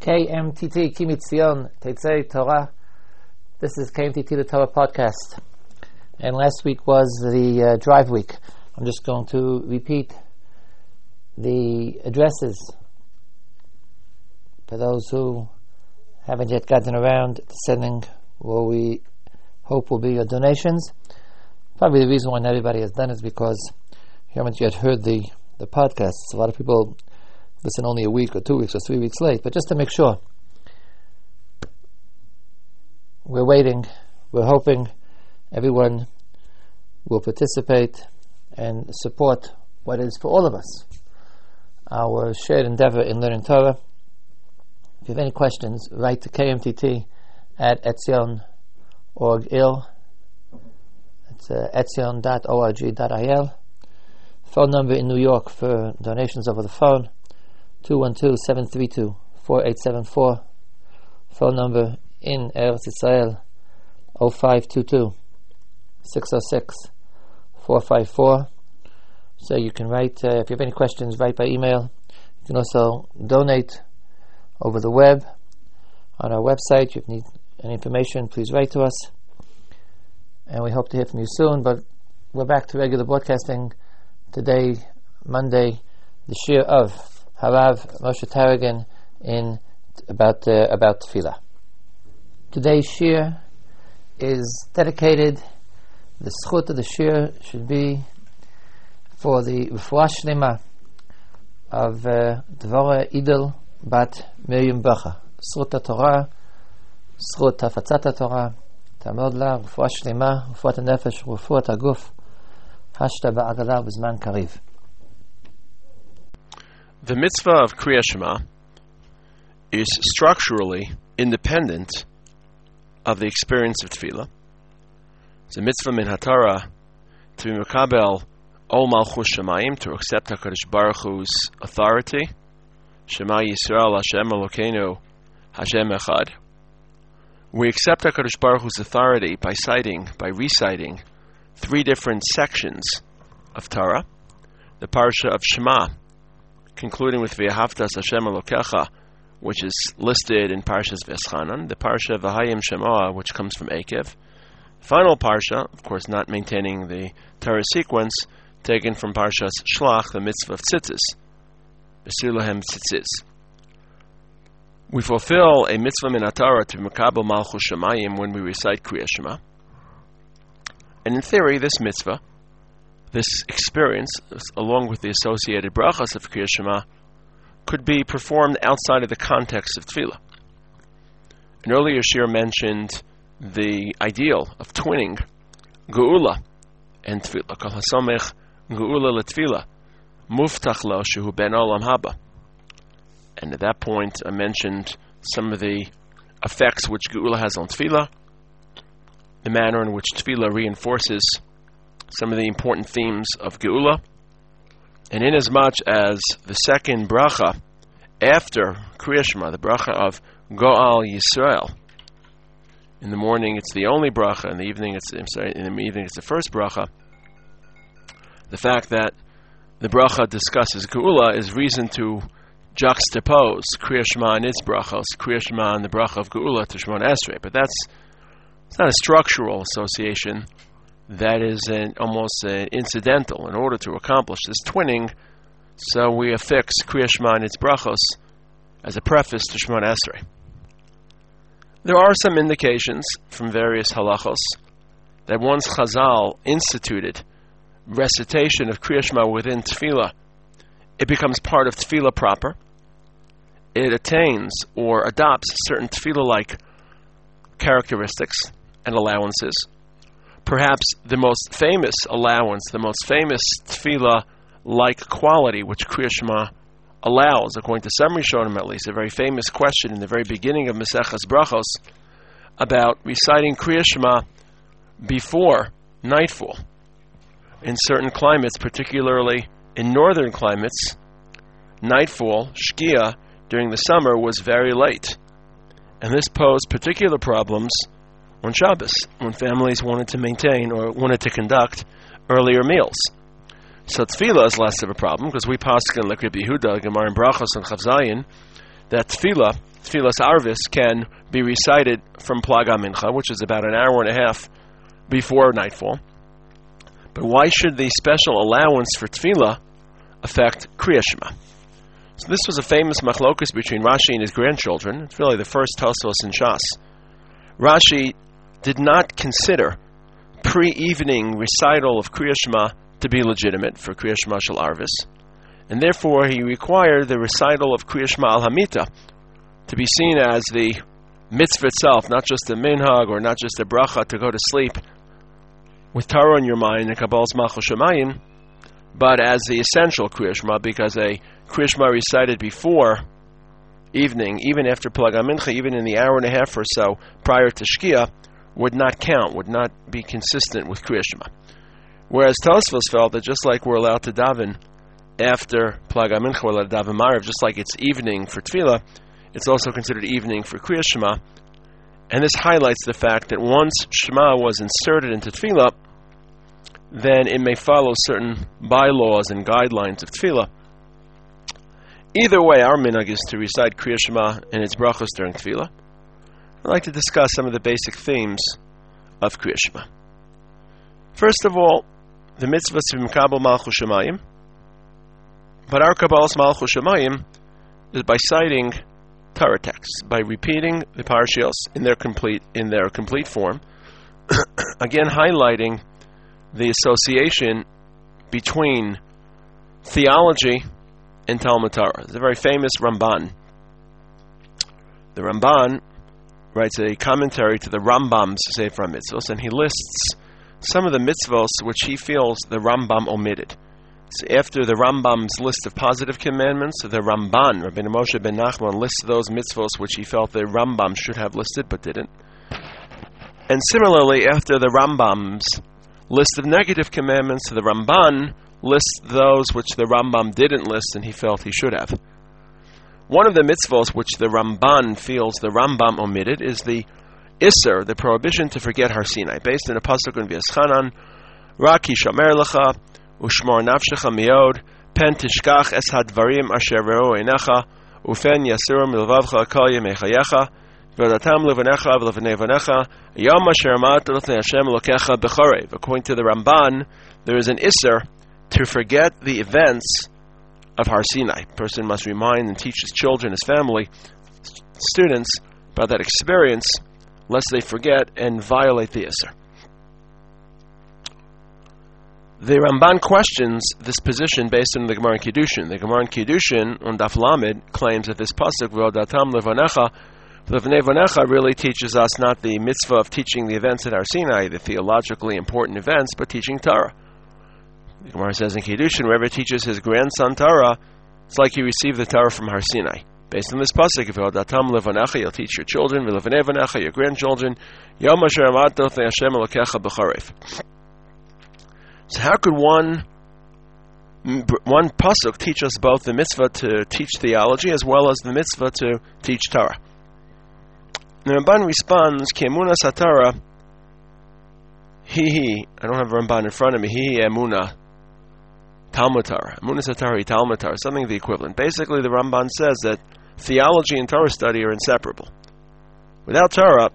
KMTT Kimitzion Teitzei Torah. This is KMTT the Torah podcast, and last week was the uh, drive week. I'm just going to repeat the addresses for those who haven't yet gotten around to sending what we hope will be your donations. Probably the reason why not everybody has done is because you haven't yet heard the, the podcasts. A lot of people listen only a week or two weeks or three weeks late, but just to make sure, we're waiting, we're hoping everyone will participate and support what is for all of us our shared endeavor in learning Torah. If you have any questions, write to KMTT at etzion.org.il. It's uh, etzion.org.il. Phone number in New York for donations over the phone 212 732 4874. Phone number in Eretz Israel 0522 606 454. So you can write, uh, if you have any questions, write by email. You can also donate over the web on our website. If you need any information, please write to us. And we hope to hear from you soon. But we're back to regular broadcasting today, Monday, the Shiur of Harav Moshe Taragin in about uh, about tefillah. Today's shiur is dedicated. The schut of the shiur should be for the refuah of uh, Dvorah Idel bat Miriam Bacha. Schut Torah, schut hafatzat Torah, תעמוד לה רפואה שלמה, רפואת הנפש, רפואת הגוף, השתא בעגלה ובזמן קריב. The mitzvah of Kriya Shema is structurally independent of the experience of tefillah. The mitzvah min hatara to be mekabel ol malchus shemayim to accept Hakadosh Baruch Hu's authority. Shema Yisrael Hashem Elokeinu Hashem Echad. We accept Hakadosh Baruch Hu's authority by citing, by reciting, three different sections of Torah. The parsha of Shema, concluding with V'ahavtas Hashem Elokecha, which is listed in Parshas Veschanan. The parsha V'hayim Shemoah, which comes from Eikev. Final parsha, of course, not maintaining the Torah sequence, taken from Parshas Shlach, the mitzvah of Tzitzis. B'sir Tzitzis. We fulfill a mitzvah min atara to Makabel Malchus Shemayim when we recite Kriya Shema. And in theory, this mitzvah, this experience, along with the associated brachas of Kriya Shema, could be performed outside of the context of tefillah. An earlier shiur mentioned the ideal of twinning geula and tefillah. Geula letefillah, muftach lo shehu ben olam haba. And at that point, I mentioned some of the effects which geula has on tefillah, the manner in which tefillah reinforces some of the important themes of geula, and inasmuch as the second bracha after Kriya Shema, the bracha of Ga'al Yisrael, in the morning it's the only bracha, in the evening it's I'm sorry, in the evening it's the first bracha. The fact that the bracha discusses Geula is reason to juxtapose Kriya Shema and its brachos, Kriya Shema and the bracha of Geula to Shemon Esrei, but that's it's not a structural association that is an, almost an incidental in order to accomplish this twinning. So we affix Kriya and its brachos as a preface to Shemon Esrei. There are some indications from various halachos that once Chazal instituted recitation of Kriya within Tefillah, it becomes part of Tefillah proper. It attains or adopts certain Tefillah-like characteristics and allowances perhaps the most famous allowance, the most famous tefillah like quality which Kriya Shema allows, according to some Rishonim at least, a very famous question in the very beginning of Maseches Brachos about reciting Kriya Shema before nightfall. In certain climates, particularly in northern climates, nightfall, Shkia, during the summer was very late. And this posed particular problems on Shabbos when families wanted to maintain or wanted to conduct earlier meals. So tefillah is less of a problem because we paskin like Rabbi Yehuda, Gemara and Brachos and Chavzayin, that tefillah Tfilas Arvis can be recited from Plaga Mincha, which is about an hour and a half before nightfall. But why should the special allowance for Tefillah affect Kriya Shema? So this was a famous machlokus between Rashi and his grandchildren. It's really the first Tosfos in Shas. Rashi did not consider pre-evening recital of Kriya Shema to be legitimate for Kriya Shema Shal Arvis, and therefore he required the recital of Kriya Shema Al Hamita to be seen as the mitzvah itself, not just a minhag or not just a bracha to go to sleep with Torah in your mind and Kabbalas Malchus Shemayim, but as the essential Kriya Shema, because a Kriya Shema recited before evening, even after Plaga Mincha, even in the hour and a half or so prior to Shkia, would not count, would not be consistent with Kriya Shema. Whereas Tosfos felt that just like we're allowed to daven after Plaga Mincha, we're allowed to daven Mariv, just like it's evening for Tefillah, it's also considered evening for Kriya Shema. And this highlights the fact that once Shema was inserted into Tefillah, then it may follow certain bylaws and guidelines of Tefillah. Either way, our minhag is to recite Kriya Shema and its brachos during Tefillah. I'd like to discuss some of the basic themes of Kriya Shema. First of all, the mitzvah of Mekabel Malchus Shemayim. But our Kabbalas Malchus Shemayim is by citing Torah texts, by repeating the parashios in their complete in their complete form, again highlighting the association between theology and Talmud Torah. It's a very famous Ramban. The Ramban writes a commentary to the Rambam's Sefer Mitzvos, and he lists some of the mitzvos which he feels the Rambam omitted. So after the Rambam's list of positive commandments, the Ramban, Rabbi Moshe ben Nachman, lists those mitzvos which he felt the Rambam should have listed but didn't. And similarly, after the Rambam's list of negative commandments, the Ramban lists those which the Rambam didn't list and he felt he should have. One of the mitzvos which the Ramban feels the Rambam omitted is the Isser, the prohibition to forget Har Sinai, based on a pasuk in V'eschanan, Raki Shamer Lecha, Ushmor Nafshecha Miod, Pen Tishkach Es Hadvarim Asher Vero Einecha, Ufen Yasirum Milvavcha Kol Yemechayecha, V'adatam Levanecha V'levanei Vanecha, Yom Asher Amat L'fnei Hashem Lokecha Bechorev. According to the Ramban, there is an Isser to forget the events of Har Sinai. A person must remind and teach his children, his family, students about that experience, lest they forget and violate the Isser. The Ramban questions this position based on the Gemara in Kiddushin. The Gemara in Kiddushin on Daf Lamed claims that this pasuk V'odatam levanecha Levnei Vanecha really teaches us not the mitzvah of teaching the events at Har Sinai, the theologically important events, but teaching Torah. The Gemara says in Kiddushin, whoever teaches his grandson Torah, it's like he received the Torah from Har Sinai. Based on this pasuk, if V'odatam levanecha, you'll teach your children, V'levnei Vanecha, your grandchildren, Yom Asher Amatot Hashem Elokecha B'charef. So how could one one pasuk teach us both the mitzvah to teach theology as well as the mitzvah to teach Torah? The Ramban responds, "Kemuna satara." He he. I don't have Ramban in front of me. He emuna. Satara Talmud Torah. Something the equivalent. Basically, the Ramban says that theology and Torah study are inseparable. Without Torah,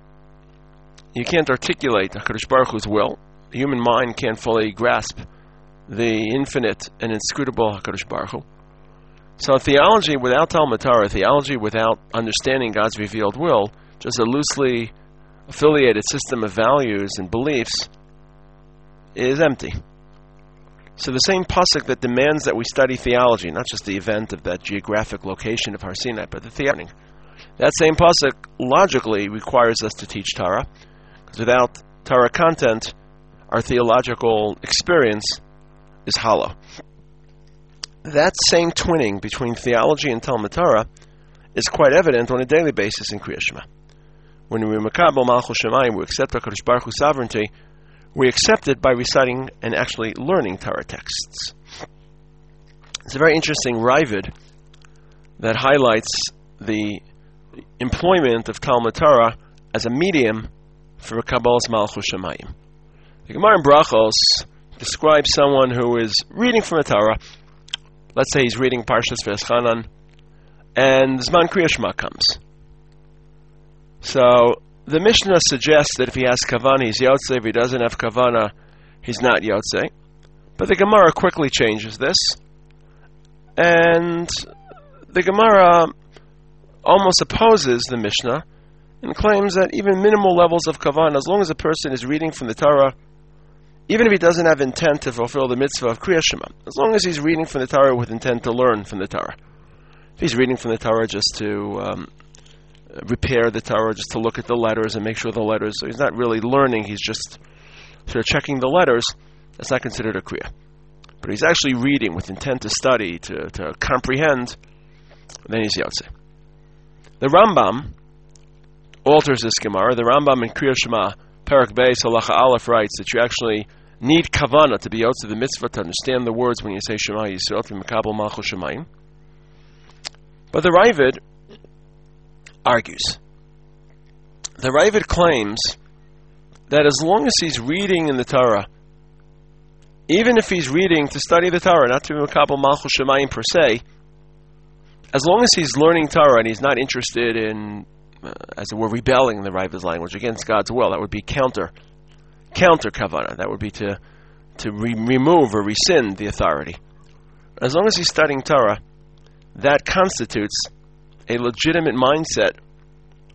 you can't articulate Hakadosh Baruch Hu's will the human mind can't fully grasp the infinite and inscrutable HaKadosh Baruch Hu. So theology without Talmud Torah, theology without understanding God's revealed will, just a loosely affiliated system of values and beliefs, is empty. So the same pasuk that demands that we study theology, not just the event of that geographic location of Har Sinai, but the theology, that same pasuk logically requires us to teach Torah, because without Torah content, our theological experience is hollow. That same twinning between theology and Talmud Torah is quite evident on a daily basis in Kriya Shema. When we makabel Malchus Shemayim, we accept HaKadosh Baruch Hu's sovereignty, we accept it by reciting and actually learning Torah texts. It's a very interesting Raavad that highlights the employment of Talmud Torah as a medium for Kabbalas Malchus Shemayim. The Gemara in Brachos describes someone who is reading from a Torah. Let's say he's reading Parshas V'eschanan, and Zman Kriya Shema comes. So the Mishnah suggests that if he has kavana, he's yotze. If he doesn't have kavana, he's not yotze. But the Gemara quickly changes this, and the Gemara almost opposes the Mishnah and claims that even minimal levels of kavan, as long as a person is reading from the Torah, even if he doesn't have intent to fulfill the mitzvah of Kriya Shema, as long as he's reading from the Torah with intent to learn from the Torah. If he's reading from the Torah just to um, repair the Torah, just to look at the letters and make sure the letters, so he's not really learning, he's just sort of checking the letters, that's not considered a Kriya. But he's actually reading with intent to study, to, to comprehend, then he's Yotze. The Rambam alters this Gemara. The Rambam in Kriya Shema, Parak Beis, Halacha Aleph writes that you actually need kavana to be of the mitzvah to understand the words when you say Shema Yisrael to Mekabel Malchus Shemayim. But the Raavad argues. The Raavad claims that as long as he's reading in the Torah, even if he's reading to study the Torah, not to be Mekabel Malchus Shemayim per se, as long as he's learning Torah and he's not interested in, uh, as it were, rebelling in the Raavad's language against God's will, that would be counter, counter kavana. That would be to to re- remove or rescind the authority. As long as he's studying Torah, that constitutes a legitimate mindset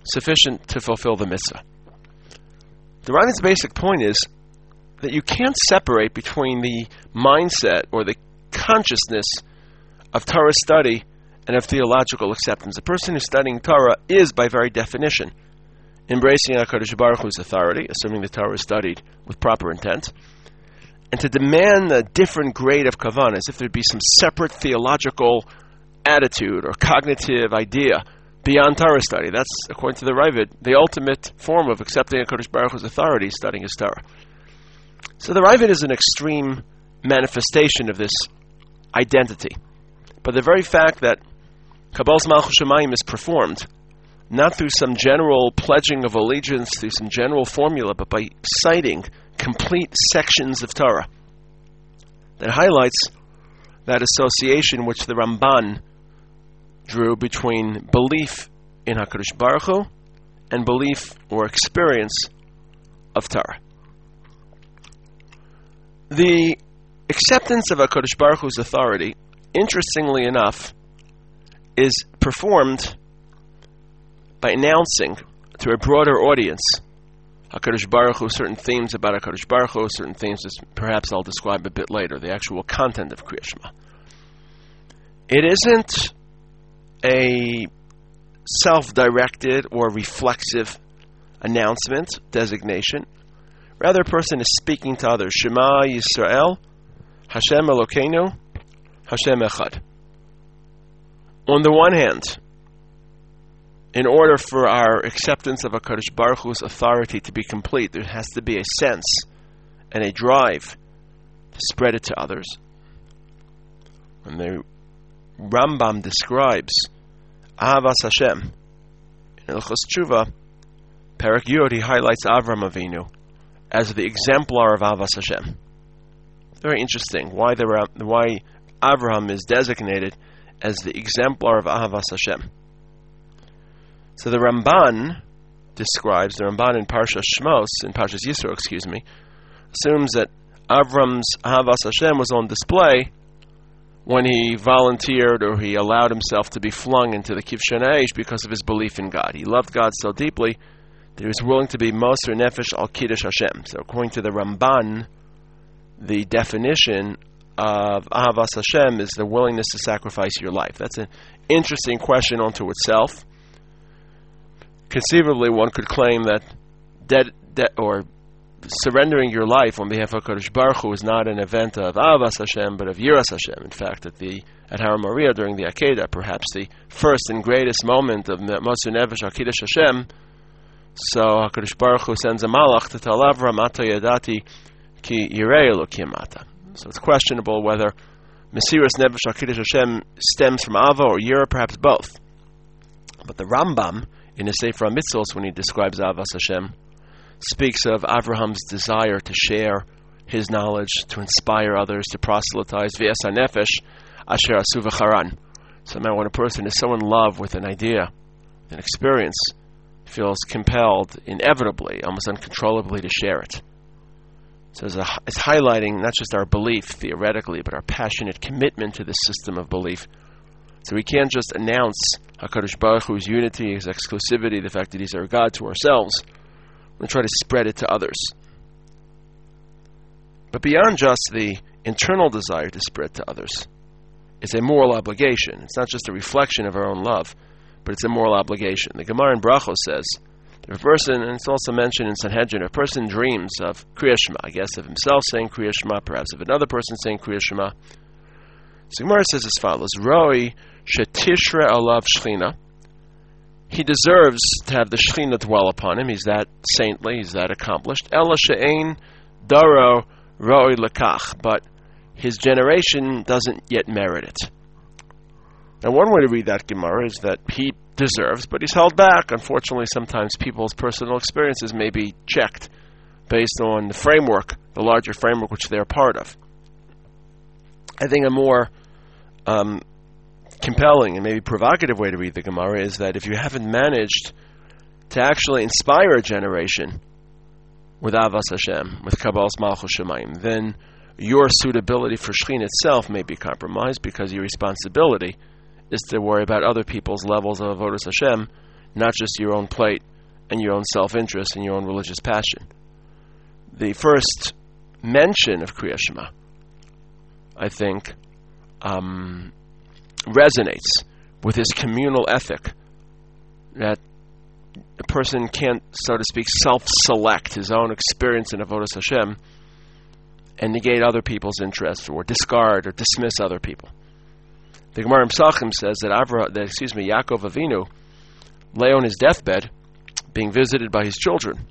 sufficient to fulfill the mitzvah. The Raavad's basic point is that you can't separate between the mindset or the consciousness of Torah study and of theological acceptance. A person who's studying Torah is, by very definition, embracing HaKadosh Baruch Hu's authority, assuming the Torah is studied with proper intent, and to demand a different grade of kavan, as if there'd be some separate theological attitude or cognitive idea beyond Torah study. That's, according to the Raavad, the ultimate form of accepting a HaKadosh Baruch Hu's authority, studying his Torah. So the Raavad is an extreme manifestation of this identity. But the very fact that Kabbalas Malchus Shemayim is performed not through some general pledging of allegiance, through some general formula, but by citing complete sections of Torah. That highlights that association which the Ramban drew between belief in HaKadosh Baruch Hu and belief or experience of Torah. The acceptance of HaKadosh Baruch Hu's authority, interestingly enough, is performed by announcing to a broader audience HaKadosh Baruch Hu, certain themes about HaKadosh Baruch Hu, certain themes that perhaps I'll describe a bit later, the actual content of Kriya Shema. It isn't a self-directed or reflexive announcement, designation. Rather, a person is speaking to others. Shema Yisrael, Hashem Elokeinu, Hashem Echad on the one hand, in order for our acceptance of HaKadosh Baruch Hu's authority to be complete, there has to be a sense and a drive to spread it to others. When the Rambam describes Ahavas Hashem in Hilchos Tshuva, Perak Yod, he highlights Avram Avinu as the exemplar of Ahavas Hashem. Very interesting why the why Avraham is designated as the exemplar of Ahavas Hashem. So the Ramban describes, the Ramban in Parsha Shmos, in Parshas Yisro, excuse me, assumes that Avram's Ahavas Hashem was on display when he volunteered or he allowed himself to be flung into the Kivshan Aish because of his belief in God. He loved God so deeply that he was willing to be Moser Nefesh al Kiddush Hashem. So according to the Ramban, the definition of Ahavas Hashem is the willingness to sacrifice your life. That's an interesting question unto itself. Conceivably, one could claim that dead, de- or surrendering your life on behalf of Kodesh Baruch Hu is not an event of Ahavas Hashem, but of Yiras Hashem. In fact, at the at Har Moriah during the Akedah, perhaps the first and greatest moment of Moser Nefesh Akidish Hashem. So Hakadosh Baruch Hu sends a malach to tell Avram, "Ata yadati ki yirei Elokim ata." So it's questionable whether Mesiris Nevesh HaKiddush Hashem stems from Ava or Yira, perhaps both. But the Rambam, in his Sefer Mitzvos, when he describes Avas Hashem, speaks of Avraham's desire to share his knowledge, to inspire others, to proselytize V'es HaNefesh, Asher Asu V'charan. So now when a person is so in love with an idea, an experience, feels compelled, inevitably, almost uncontrollably, to share it. So it's, a, it's, highlighting not just our belief theoretically, but our passionate commitment to this system of belief. So we can't just announce Hakadosh Baruch Hu's unity, His exclusivity, the fact that He's our God to ourselves. We try to spread it to others. But beyond just the internal desire to spread to others, it's a moral obligation. It's not just a reflection of our own love, but it's a moral obligation. The Gemara in Brachos says, if a person, and it's also mentioned in Sanhedrin, if a person dreams of Kriya Shema, I guess of himself saying Kriya Shema, perhaps of another person saying Kriya Shema, so Gemara says as follows, Roi shetishre alav shchina. He deserves to have the shchina dwell upon him. He's that saintly, he's that accomplished. She'ein daro roi lekach. But his generation doesn't yet merit it. Now, one way to read that Gemara is that he deserves, but he's held back. Unfortunately, sometimes people's personal experiences may be checked based on the framework, the larger framework which they're part of. I think a more um, compelling and maybe provocative way to read the Gemara is that if you haven't managed to actually inspire a generation with Avas Hashem, with Kabbalas Malchus Shemaim, then your suitability for Shekhin itself may be compromised because your responsibility is to worry about other people's levels of Avodas Hashem, not just your own plate and your own self interest and your own religious passion. The first mention of Kriya Shema, I think, um, resonates with his communal ethic that a person can't, so to speak, self select his own experience in Avodas Hashem and negate other people's interests or discard or dismiss other people. The Gemara Psachim says that Avra, that excuse me, Yaakov Avinu lay on his deathbed, being visited by his children.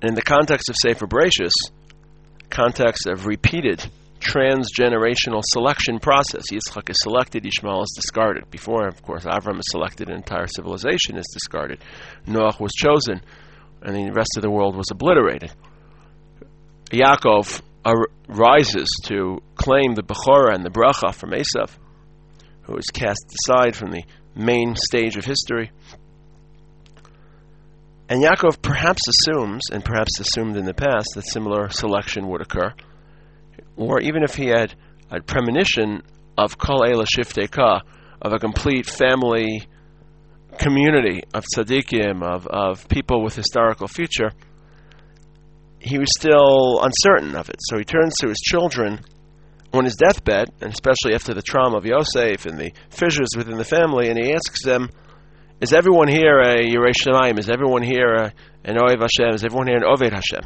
And in the context of Sefer Bereshis, context of repeated transgenerational selection process. Yitzchak is selected, Ishmael is discarded. Before, of course, Avram is selected, an entire civilization is discarded. Noach was chosen, and the rest of the world was obliterated. Yaakov rises to claim the Bechorah and the Bracha from Esav, who is cast aside from the main stage of history. And Yaakov perhaps assumes, and perhaps assumed in the past, that similar selection would occur or even if he had a premonition of Kol Eila Shifteka, of a complete family community of tzaddikim, of, of people with historical future, he was still uncertain of it. So he turns to his children on his deathbed, and especially after the trauma of Yosef and the fissures within the family, and he asks them, Is everyone here a Yerei Shemaim? Is everyone here a, an Oev Hashem? Is everyone here an Oved Hashem?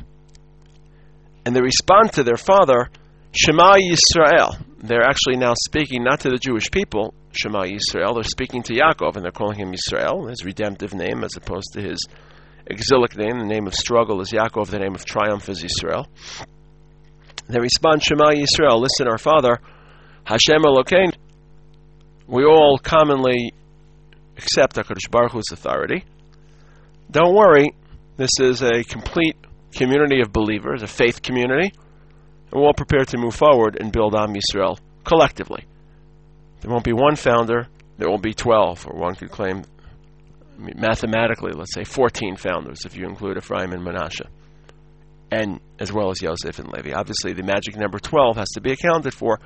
And they respond to their father, Shema Yisrael. They're actually now speaking not to the Jewish people, Shema Yisrael. They're speaking to Yaakov, and they're calling him Yisrael, his redemptive name, as opposed to his exilic name. The name of struggle is Yaakov. The name of triumph is Yisrael. They respond, Shema Yisrael. Listen, our Father, Hashem Elokein. We all commonly accept HaKadosh Baruch Hu's authority. Don't worry, this is a complete community of believers, a faith community we're all prepared to move forward and build Am Yisrael collectively. There won't be one founder, there won't be 12, or one could claim mathematically, let's say 14 founders if you include Ephraim and Manasseh, and as well as Yosef and Levi. Obviously, the magic number 12 has to be accounted for,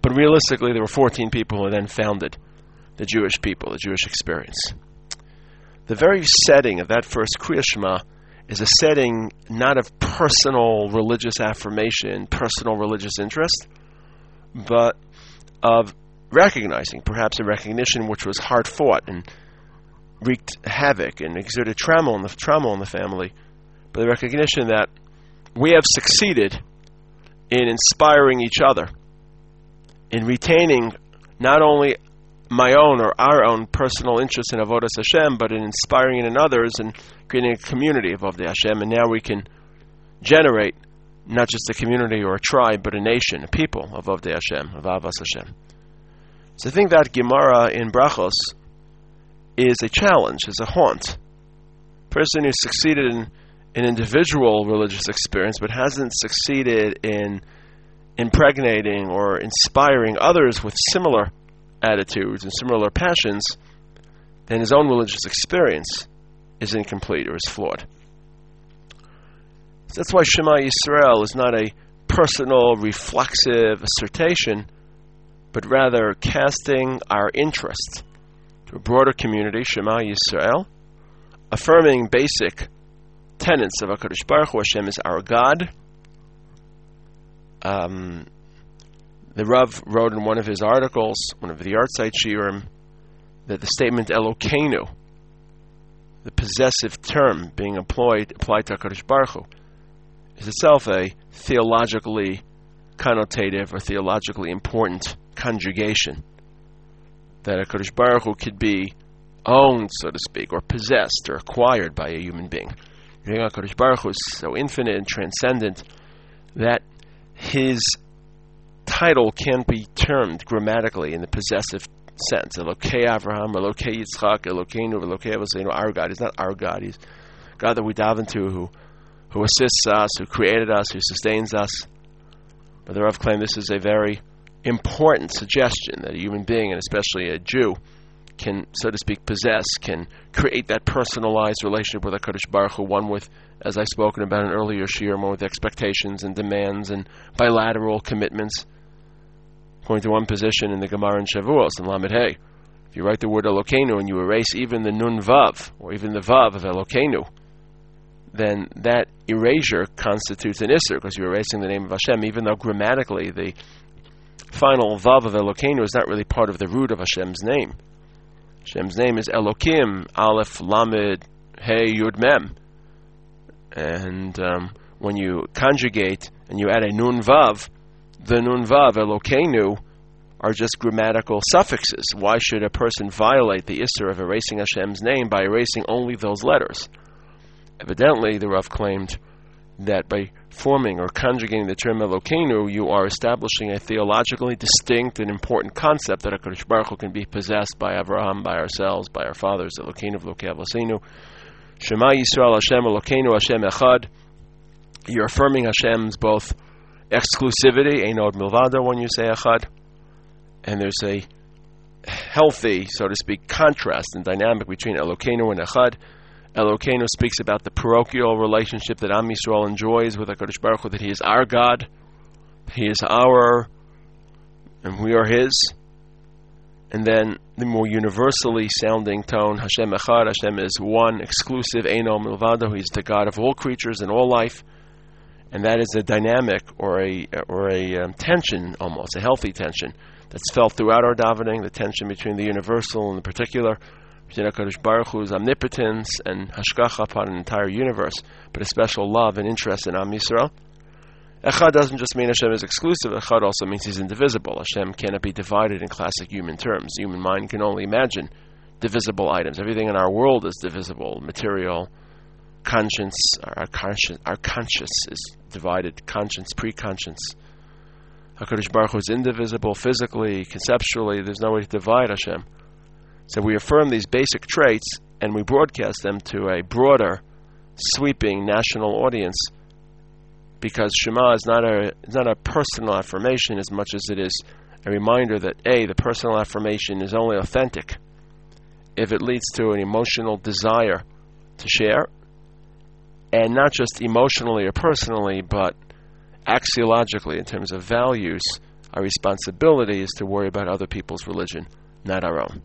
but realistically, there were 14 people who then founded the Jewish people, the Jewish experience. The very setting of that first Kriya Shema is a setting not of personal religious affirmation, personal religious interest, but of recognizing, perhaps a recognition which was hard fought and wreaked havoc and exerted trauma on the trauma on the family, but the recognition that we have succeeded in inspiring each other, in retaining not only my own or our own personal interest in Avodas Hashem, but in inspiring it in others and creating a community of Avdei Hashem. And now we can generate not just a community or a tribe, but a nation, a people of Avdei Hashem, of Avas Hashem. So I think that Gemara in Brachos is a challenge, is a haunt. Person who succeeded in an individual religious experience, but hasn't succeeded in impregnating or inspiring others with similar attitudes and similar passions then his own religious experience is incomplete or is flawed. So that's why Shema Yisrael is not a personal, reflexive assertion, but rather casting our interest to a broader community, Shema Yisrael, affirming basic tenets of HaKadosh Baruch Hu, Hashem is our God. Um, the Rav wrote in one of his articles, one of the Yahrzeit Shiurim, that the statement Elokeinu, the possessive term being employed applied to HaKadosh Baruch Hu, is itself a theologically connotative or theologically important conjugation. That HaKadosh Baruch Hu could be owned, so to speak, or possessed or acquired by a human being. HaKadosh Baruch Hu is so infinite and transcendent that his title can't be termed grammatically in the possessive sense. Elokei Avraham, Elokei Yitzchak, Elokeinu, Elokei Avosenu, our God. He's not our God. He's God that we dive into who, who assists us, who created us, who sustains us. But the Rav claimed this is a very important suggestion that a human being, and especially a Jew, can, so to speak, possess, can create that personalized relationship with HaKadosh Baruch Hu, one with, as I've spoken about in earlier Shiur, one with expectations and demands and bilateral commitments. According to one position in the Gemara in Shavuos and Lamed Hey, if you write the word Elokeinu and you erase even the Nun Vav, or even the Vav of Elokeinu, then that erasure constitutes an Isser, because you're erasing the name of Hashem, even though grammatically the final Vav of Elokeinu is not really part of the root of Hashem's name. Hashem's name is Elokim, Aleph, Lamed, Hey, Yud, Mem. And um, when you conjugate and you add a Nun Vav, the Nun Vav, Elokeinu, are just grammatical suffixes. Why should a person violate the Isser of erasing Hashem's name by erasing only those letters? Evidently, the Rav claimed that by forming or conjugating the term Elokeinu, you are establishing a theologically distinct and important concept that HaKadosh Baruch Hu can be possessed by Abraham, by ourselves, by our fathers, Elokeinu v'lokei Avosenu. Shema Yisrael Hashem Elokeinu Hashem Echad. You're affirming Hashem's both exclusivity, Einod Milvado, when you say Echad, and there's a healthy, so to speak, contrast and dynamic between Elokeinu and Echad. Elokeinu speaks about the parochial relationship that Am Yisrael enjoys with HaKadosh Baruch Hu, that He is our God, He is our, and we are His. And then the more universally sounding tone, Hashem Echad, Hashem is one, exclusive, Eino Milvado, He's the God of all creatures and all life. And that is a dynamic or a, or a um, tension, almost, a healthy tension, that's felt throughout our davening, the tension between the universal and the particular. HaKadosh Baruch Hu's omnipotence and hashgacha upon an entire universe, but a special love and interest in Am Yisrael. Echad doesn't just mean Hashem is exclusive. Echad also means He's indivisible. Hashem cannot be divided in classic human terms. The human mind can only imagine divisible items. Everything in our world is divisible. Material, conscience, our conscience, our conscience is divided. Conscience, pre-conscience. Hakadosh Baruch Hu is indivisible physically, conceptually. There's no way to divide Hashem. So we affirm these basic traits and we broadcast them to a broader, sweeping national audience because Shema is not a not a personal affirmation as much as it is a reminder that a the personal affirmation is only authentic if it leads to an emotional desire to share, and not just emotionally or personally, but axiologically in terms of values. Our responsibility is to worry about other people's religion, not our own.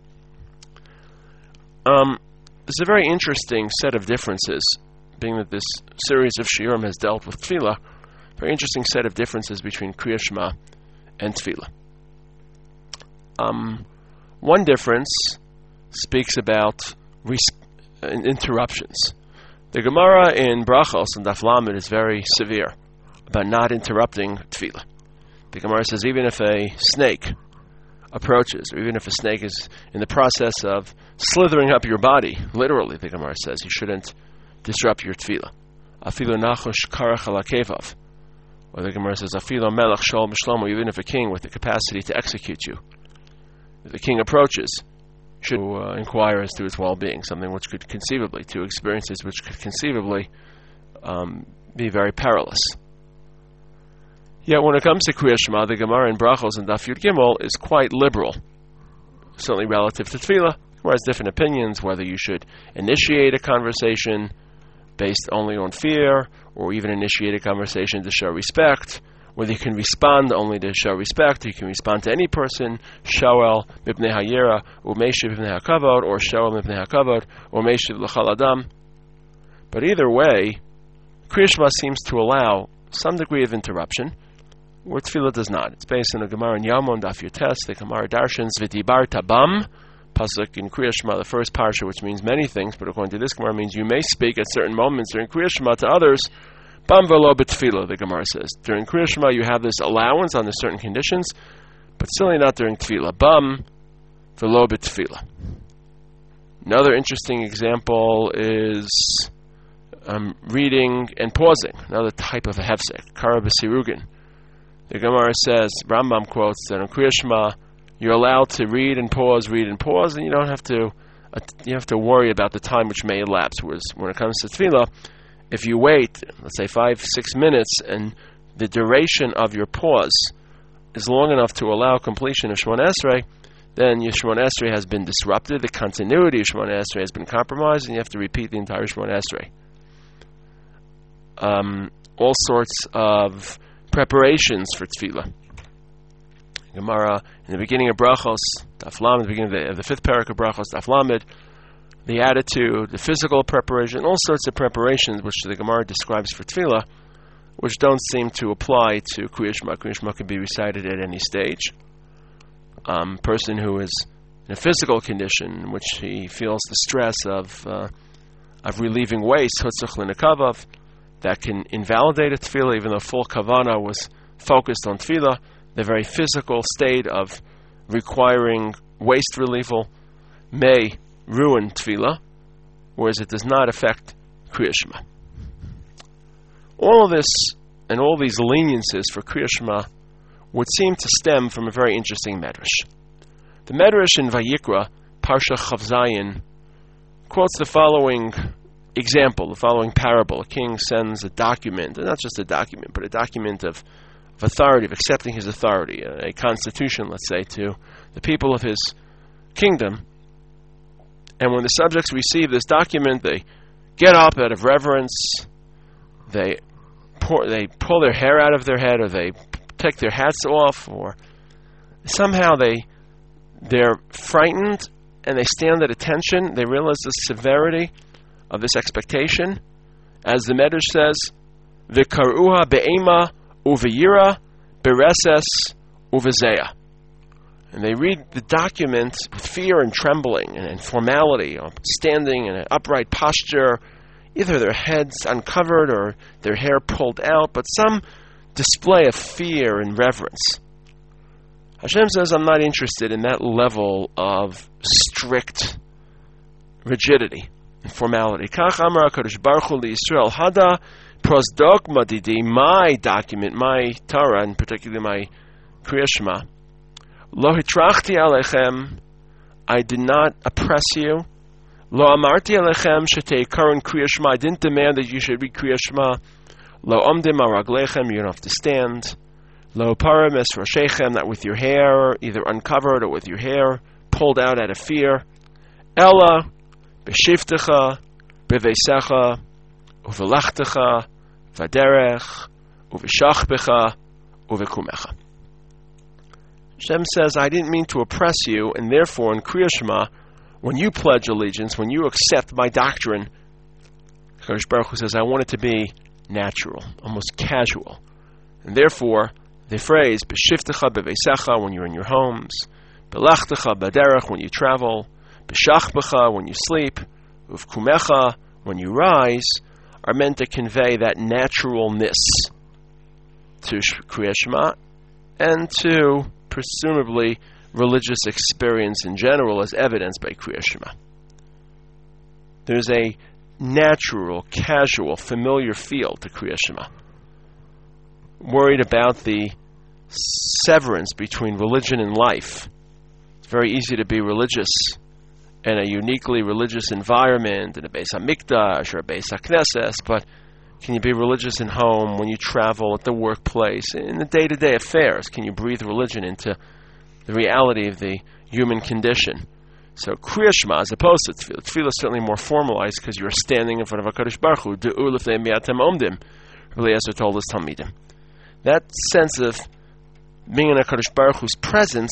Um, there's a very interesting set of differences, being that this series of shiurim has dealt with tefillah. Very interesting set of differences between Kriya Shema and tefillah. Um, one difference speaks about res- interruptions. The Gemara in Brachos and Daf Lamed is very severe about not interrupting tefillah. The Gemara says even if a snake approaches, or even if a snake is in the process of slithering up your body, literally, the Gemara says, you shouldn't disrupt your tefillah. Afilu nachosh karach alakevav. Or the Gemara says, Afilu melech shol mishlomo, even if a king with the capacity to execute you. If the king approaches, should uh, inquire as to his well-being, something which could conceivably, two experiences which could conceivably um, be very perilous. Yet when it comes to Kriya Shema, the Gemara in Brachos and Daf Yud Gimel is quite liberal, certainly relative to Tefillah, Gemara has different opinions whether you should initiate a conversation based only on fear, or even initiate a conversation to show respect. Whether you can respond only to show respect, you can respond to any person, Shoel mipnei hayira, or Meshiv mipnei hakavod, or Shoel mipnei hakavod, or Meshiv l'chal adam. But either way, Kriyashma seems to allow some degree of interruption, where Tefillah does not. It's based on a Gemara in Yoma Daf Yotes, the Gemara Darshans V'dibarta Bam, pasuk in Kriya Shema, the first parsha, which means many things, but according to this Gemara, means you may speak at certain moments during Kriya Shema to others. Bam velo betfila, the Gemara says. During Kriya Shema, you have this allowance under certain conditions, but certainly not during Tefillah. Bam velo betfila. Another interesting example is um, reading and pausing, another type of a hefsek, kara b'sirugin. The Gemara says, Rambam quotes that in Kriya Shema, you're allowed to read and pause, read and pause, and you don't have to uh, you have to worry about the time which may elapse. Whereas when it comes to tefillah, if you wait, let's say five, six minutes, and the duration of your pause is long enough to allow completion of Shemon Esrei, then your Shemon Esrei has been disrupted, the continuity of Shemon Esrei has been compromised, and you have to repeat the entire Shemon Esrei. Um, all sorts of preparations for tefillah. Gemara in the beginning of Brachos, Daf the beginning of the, of the fifth parak of Brachos, Daf the attitude, the physical preparation, all sorts of preparations which the Gemara describes for tefillah, which don't seem to apply to Kriyashma. Kriyashma can be recited at any stage. Um, person who is in a physical condition in which he feels the stress of uh, of relieving waste, that can invalidate a tefillah, even though full kavana was focused on tefillah the very physical state of requiring waste relief may ruin tefillah, whereas it does not affect kriyashma. All of this and all these leniencies for kriyashma would seem to stem from a very interesting medrash. The medrash in Vayikra, Parsha Chavzayin, quotes the following example, the following parable. A king sends a document, and not just a document, but a document of of authority, of accepting his authority, a, a constitution, let's say, to the people of his kingdom. And when the subjects receive this document, they get up out of reverence, they pour, they pull their hair out of their head, or they take their hats off, or somehow they they're frightened and they stand at attention. They realize the severity of this expectation, as the Medrash says, "The karuha be'ema Uvayira, Bereses, Uvazeya. And they read the document with fear and trembling and, and formality, standing in an upright posture, either their heads uncovered or their hair pulled out, but some display of fear and reverence. Hashem says, I'm not interested in that level of strict rigidity formality. Kach Amar HaKadosh Baruch Hu Hada prosdogma didi, my document, my Torah, and particularly my Kriyashma. Lo hitrachti alechem, I did not oppress you. Lo amarti alechem shetei karan Kriyashma, I didn't demand that you should read Kriyashma. Lo omdim araglechem, you don't have to stand. Lo param es roshechem, not with your hair either uncovered or with your hair pulled out out of fear. Ella, b'shiftecha, b'veisecha, uvelachtecha, vaderech, uveshachbecha, uvekumecha. Hashem says, I didn't mean to oppress you, and therefore in Kriya Shema, when you pledge allegiance, when you accept my doctrine, Kadosh Baruch Hu says, I want it to be natural, almost casual. And therefore, the phrase, B'shiftecha b'veisecha, when you're in your homes, B'lechtecha b'derech, when you travel, B'shachbecha, when you sleep, Uvkumecha, when you rise, are meant to convey that naturalness to Kriya Shema and to presumably religious experience in general as evidenced by Kriya Shema. There's a natural, casual, familiar feel to Kriya Shema. Worried about the severance between religion and life. It's very easy to be religious in a uniquely religious environment, in a Beis HaMikdash or a Beis HaKnesses, but can you be religious in home, when you travel, at the workplace, in the day to day affairs? Can you breathe religion into the reality of the human condition? So Kriya Shema as opposed to Tefillah. Tefillah is certainly more formalized because you're standing in front of HaKadosh Baruch Hu. De'u l'fnei mi'atem omdim. Eliezer told his Talmidim. That sense of being in HaKadosh Baruch Hu's presence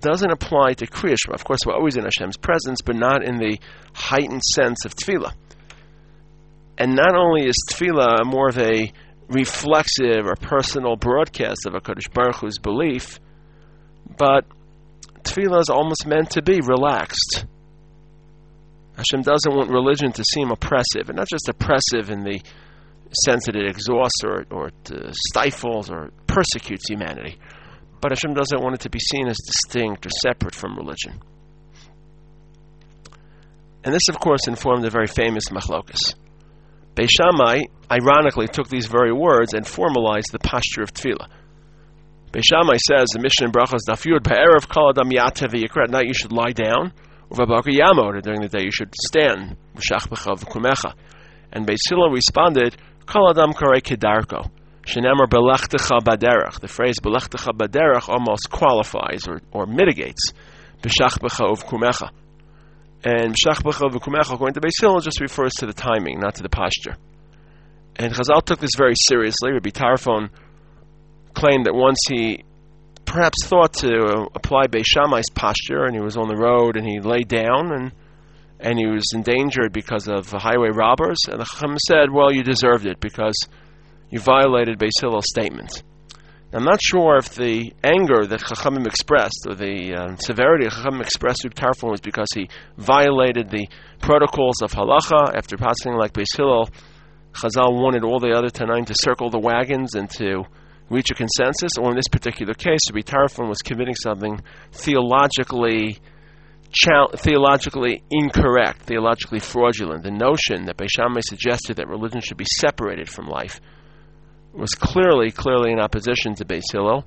doesn't apply to Kriya Shema. Of course, we're always in Hashem's presence, but not in the heightened sense of Tefillah. And not only is Tefillah more of a reflexive or personal broadcast of HaKadosh Baruch Hu's belief, but Tefillah is almost meant to be relaxed. Hashem doesn't want religion to seem oppressive, and not just oppressive in the sense that it exhausts or, or it, uh, stifles or persecutes humanity, but Hashem doesn't want it to be seen as distinct or separate from religion. And this, of course, informed a very famous machlokas. Beis Shammai, ironically, took these very words and formalized the posture of tefillah. Beis Shammai says the mission in Brachos Daf Yud Pa'erev Kol Adam At night you should lie down. Uvabaka Yamod. During the day you should stand. V'shachbecha v'kumecha. And Beis Hillel responded, Kol Karei Kedarko. Shenemar Belechtecha Baderach. The phrase Belechtecha Baderach almost qualifies or, or mitigates B'shachbecha uvkumecha. And B'shachbecha uvkumecha, according to Beis Hillel, just refers to the timing, not to the posture. And Chazal took this very seriously. Rabbi Tarfon claimed that once he perhaps thought to apply Beis Shammai's posture, and he was on the road, and he lay down, and and he was endangered because of highway robbers, and the Chacham said, "Well, you deserved it because you violated Beis Hillel's statement." I'm not sure if the anger that Chachamim expressed, or the uh, severity Chachamim expressed through Tarfon was because he violated the protocols of halacha after passing like Beis Hillel. Chazal wanted all the other Tanaim to circle the wagons and to reach a consensus, or in this particular case, Rabbi Tarfon was committing something theologically theologically incorrect, theologically fraudulent. The notion that Beis Shammai suggested that religion should be separated from life was clearly, clearly in opposition to Beis Hillel,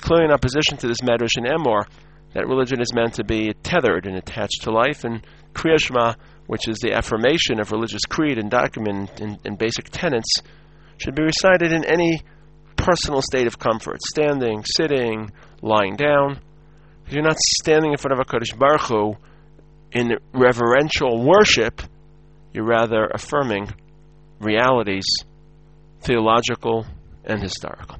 clearly in opposition to this Medrash in Emor, that religion is meant to be tethered and attached to life, and Kriya Shema, which is the affirmation of religious creed and document and, and basic tenets, should be recited in any personal state of comfort, standing, sitting, lying down. You're not standing in front of HaKadosh Baruch Hu in reverential worship, you're rather affirming realities, theological and historical.